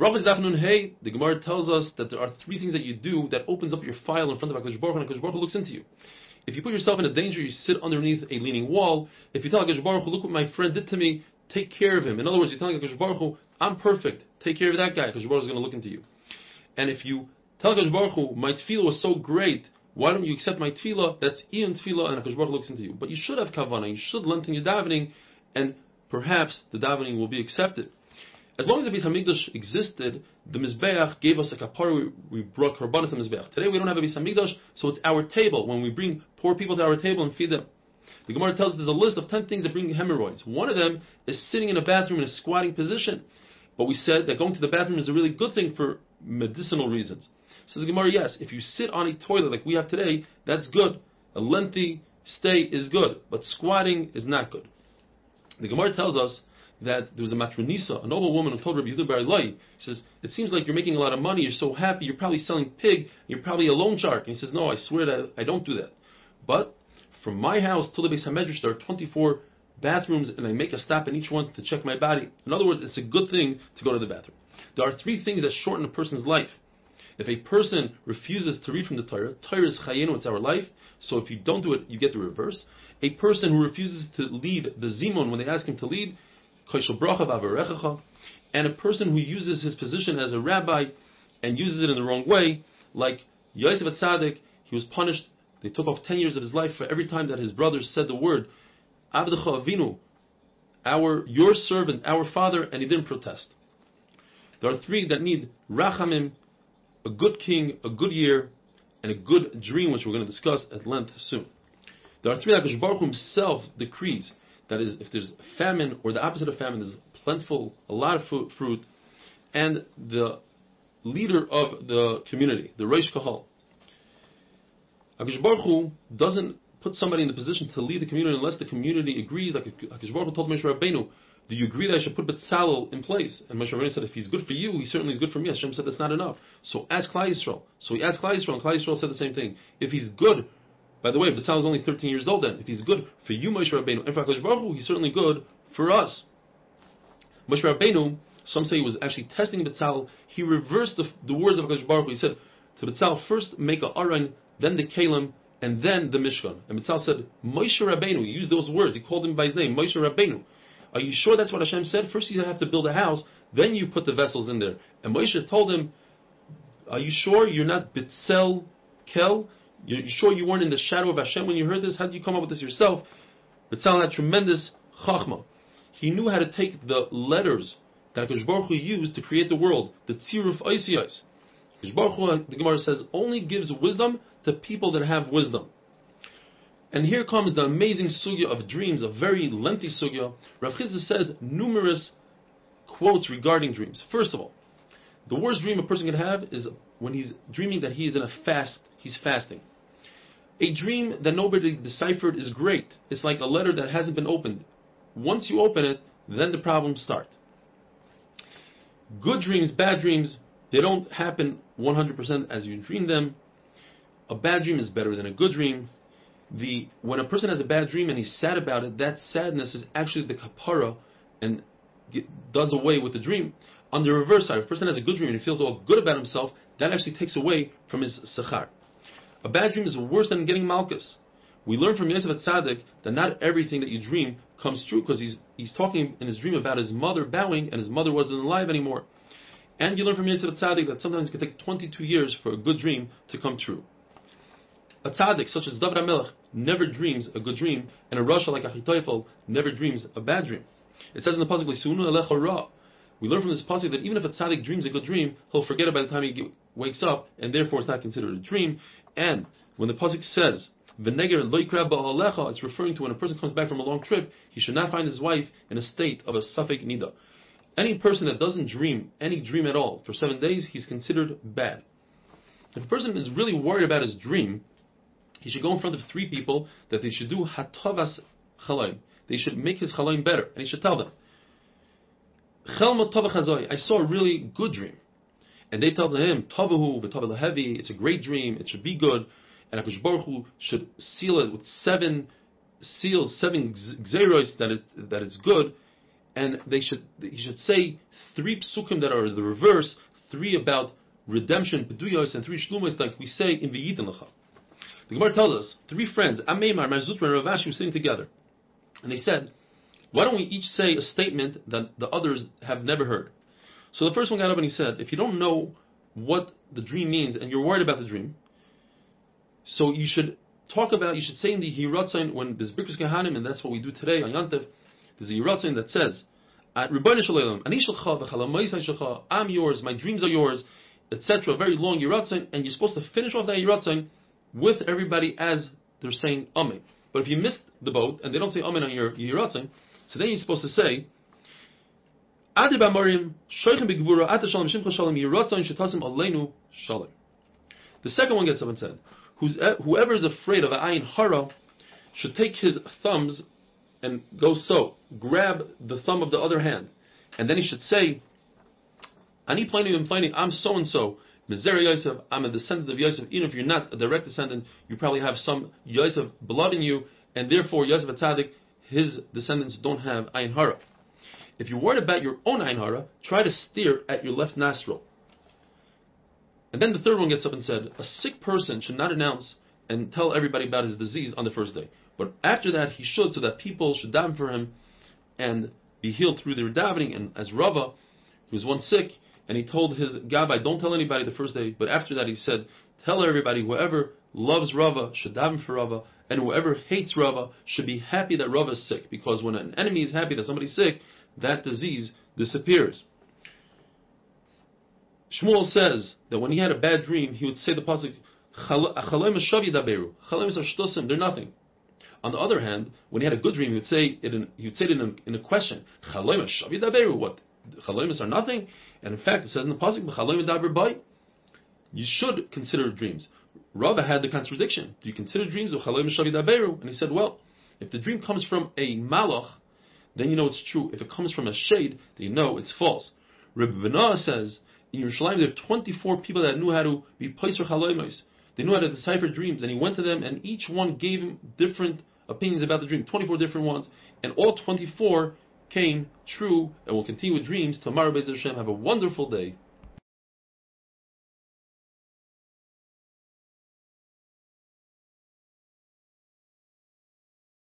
Brachas Daf Hey, the Gemara tells us that there are three things that you do that opens up your file in front of HaKadosh Baruch Hu, and HaKadosh Baruch Hu looks into you. If you put yourself in a danger, you sit underneath a leaning wall. If you tell HaKadosh Baruch Hu, look what my friend did to me, take care of him. In other words, you're telling HaKadosh Baruch Hu, I'm perfect, take care of that guy, HaKadosh Baruch Hu is going to look into you. And if you tell HaKadosh Baruch Hu, my tefillah was so great, why don't you accept my tefillah? That's iyun tefillah, and HaKadosh Baruch Hu looks into you. But you should have kavanah, you should lengthen your davening, and perhaps the davening will be accepted. As long as the Beis Hamikdash existed, the Mizbeach gave us a kapara. We, we brought korbanos to Mizbeach. Today we don't have a Beis Hamikdash, so it's our table. When we bring poor people to our table and feed them, the Gemara tells us there's a list of ten things that bring hemorrhoids. One of them is sitting in a bathroom in a squatting position. But we said that going to the bathroom is a really good thing for medicinal reasons. Says the Gemara, yes, if you sit on a toilet like we have today, that's good. A lengthy stay is good, but squatting is not good. The Gemara tells us that there was a matronisa, a noble woman who told Rabbi Yehuda Bar Ilai, she says, it seems like you're making a lot of money, you're so happy, you're probably selling pig, you're probably a loan shark. And he says, no, I swear that I don't do that. But from my house to the Beis HaMedrash, there are 24 bathrooms, and I make a stop in each one to check my body. In other words, it's a good thing to go to the bathroom. There are three things that shorten a person's life. If a person refuses to read from the Torah, Torah is chayenu, it's our life, so if you don't do it, you get the reverse. A person who refuses to lead the zimon when they ask him to lead, and a person who uses his position as a rabbi and uses it in the wrong way, like Yosef Atzadik, he was punished. They took off 10 years of his life for every time that his brothers said the word, Avdecha Avinu, our, your servant, our father, and he didn't protest. There are three that need Rachamim, a good king, a good year, and a good dream, which we're going to discuss at length soon. There are three that Baruch himself decrees that is, if there's famine or the opposite of famine, there's plentiful, a lot of fruit, fruit and the leader of the community, the Reish Kahal. Akash Baruch Hu doesn't put somebody in the position to lead the community unless the community agrees. Like Akash Baruch Hu told Moshe Rabbeinu, do you agree that I should put Betzalel in place? And Moshe Rabbeinu said, if he's good for you, he certainly is good for me. Hashem said that's not enough. So ask Klal Yisrael. So he asked Klal Yisrael, and Klal Yisrael said the same thing. If he's good by the way, Betzalel is only 13 years old then. If he's good for you, Moshe Rabbeinu, and for HaKadosh Baruch Hu, he's certainly good for us. Moshe Rabbeinu, some say he was actually testing Betzalel. He reversed the, the words of HaKadosh Baruch Hu. He said to Betzalel, first make a Aron, then the Keilim, and then the Mishkan. And Betzalel said, Moshe Rabbeinu, he used those words. He called him by his name, Moshe Rabbeinu. Are you sure that's what Hashem said? First you have to build a house, then you put the vessels in there. And Moshe told him, are you sure you're not Bitzel Kel? You're sure you weren't in the shadow of Hashem when you heard this? How did you come up with this yourself? Betzalel had tremendous chachma. He knew how to take the letters that Hakadosh Hu used to create the world, the tziruf oisiyos. Hakadosh Hu, the Gemara says, only gives wisdom to people that have wisdom. And here comes the amazing sugya of dreams, a very lengthy sugya. Rav says numerous quotes regarding dreams. First of all, the worst dream a person can have is when he's dreaming that he is in a fast, he's fasting. A dream that nobody deciphered is great. It's like a letter that hasn't been opened. Once you open it, then the problems start. Good dreams, bad dreams, they don't happen 100% as you dream them. A bad dream is better than a good dream. The when a person has a bad dream and he's sad about it, that sadness is actually the kapara and does away with the dream. On the reverse side, if a person has a good dream and he feels all good about himself, that actually takes away from his sechar. A bad dream is worse than getting malkus. We learn from Yosef Atzadik that not everything that you dream comes true because he's, he's talking in his dream about his mother bowing and his mother wasn't alive anymore. And you learn from Yosef Atzadik that sometimes it can take 22 years for a good dream to come true. A tzaddik such as David HaMelech never dreams a good dream, and a rasha like Achitophel never dreams a bad dream. It says in the pasuk, Ra. We learn from this pasuk that even if a tzaddik dreams a good dream, he'll forget it by the time he wakes up, and therefore it's not considered a dream. And when the pasuk says V'neger loikra ba'alecha, it's referring to when a person comes back from a long trip, he should not find his wife in a state of a safek nida. Any person that doesn't dream any dream at all for seven days, he's considered bad. If a person is really worried about his dream, he should go in front of three people that they should do hatavas chalaim. They should make his chalaim better, and he should tell them, I saw a really good dream. And they tell him, Tavahu, heavy, it's a great dream, it should be good, and Akash Baruch Hu should seal it with seven seals, seven gezeiros that, it, that it's good, and they should he should say three psukim that are the reverse, three about redemption, peduyos, and three shlumas like we say in V'yitin Lecha. The Gemara tells us three friends, Ameimar, Mar Zutra, and Rav Ashi were sitting together, and they said, "Why don't we each say a statement that the others have never heard?" So the first one got up and he said, "If you don't know what the dream means and you're worried about the dream, so you should talk about, you should say in the Hiratzain when there's Birkus Kehanim, and that's what we do today on Yantev, there's a Hiratzain that says, I'm yours, my dreams are yours, etc. Very long Yiratzain, and you're supposed to finish off that Yiratzain with everybody as they're saying Amen. But if you missed the boat and they don't say Amen on your Yiratzain, so then you're supposed to say, the second one gets up and said, eh, whoever is afraid of ayin hara should take his thumbs and go so, grab the thumb of the other hand, and then he should say, I'm so and so, Mizera Yosef, I'm a descendant of Yosef. Even if you're not a direct descendant, you probably have some Yosef blood in you, and therefore Yosef Atzadik, his descendants don't have ayin hara. If you're worried about your own ayin hara, try to steer at your left nostril. And then the third one gets up and said, a sick person should not announce and tell everybody about his disease on the first day. But after that, he should, so that people should daven for him and be healed through their davening. And as Rava, he was once sick, and he told his Gabbai, don't tell anybody the first day. But after that, he said, tell everybody, whoever loves Rava should daven for Rava, and whoever hates Rava should be happy that Rava is sick. Because when an enemy is happy that somebody's sick, that disease disappears. Shmuel says that when he had a bad dream, he would say the pasuk, they're nothing. On the other hand, when he had a good dream, he would say it in, he would say it in a, in a question, what? Chaloimas are nothing? And in fact, it says in the pasuk, you should consider dreams. Rava had the contradiction. Do you consider dreams? Of? And he said, well, if the dream comes from a malach, then you know it's true. If it comes from a sheid, then you know it's false. Rebbe says in Yerushalayim there are 24 people that knew how to be paiser chaloimos. They knew how to decipher dreams, and he went to them, and each one gave him different opinions about the dream, 24 different ones, and all 24 came true, and will continue with dreams. Tomorrow, Bezer Hashem, have a wonderful day.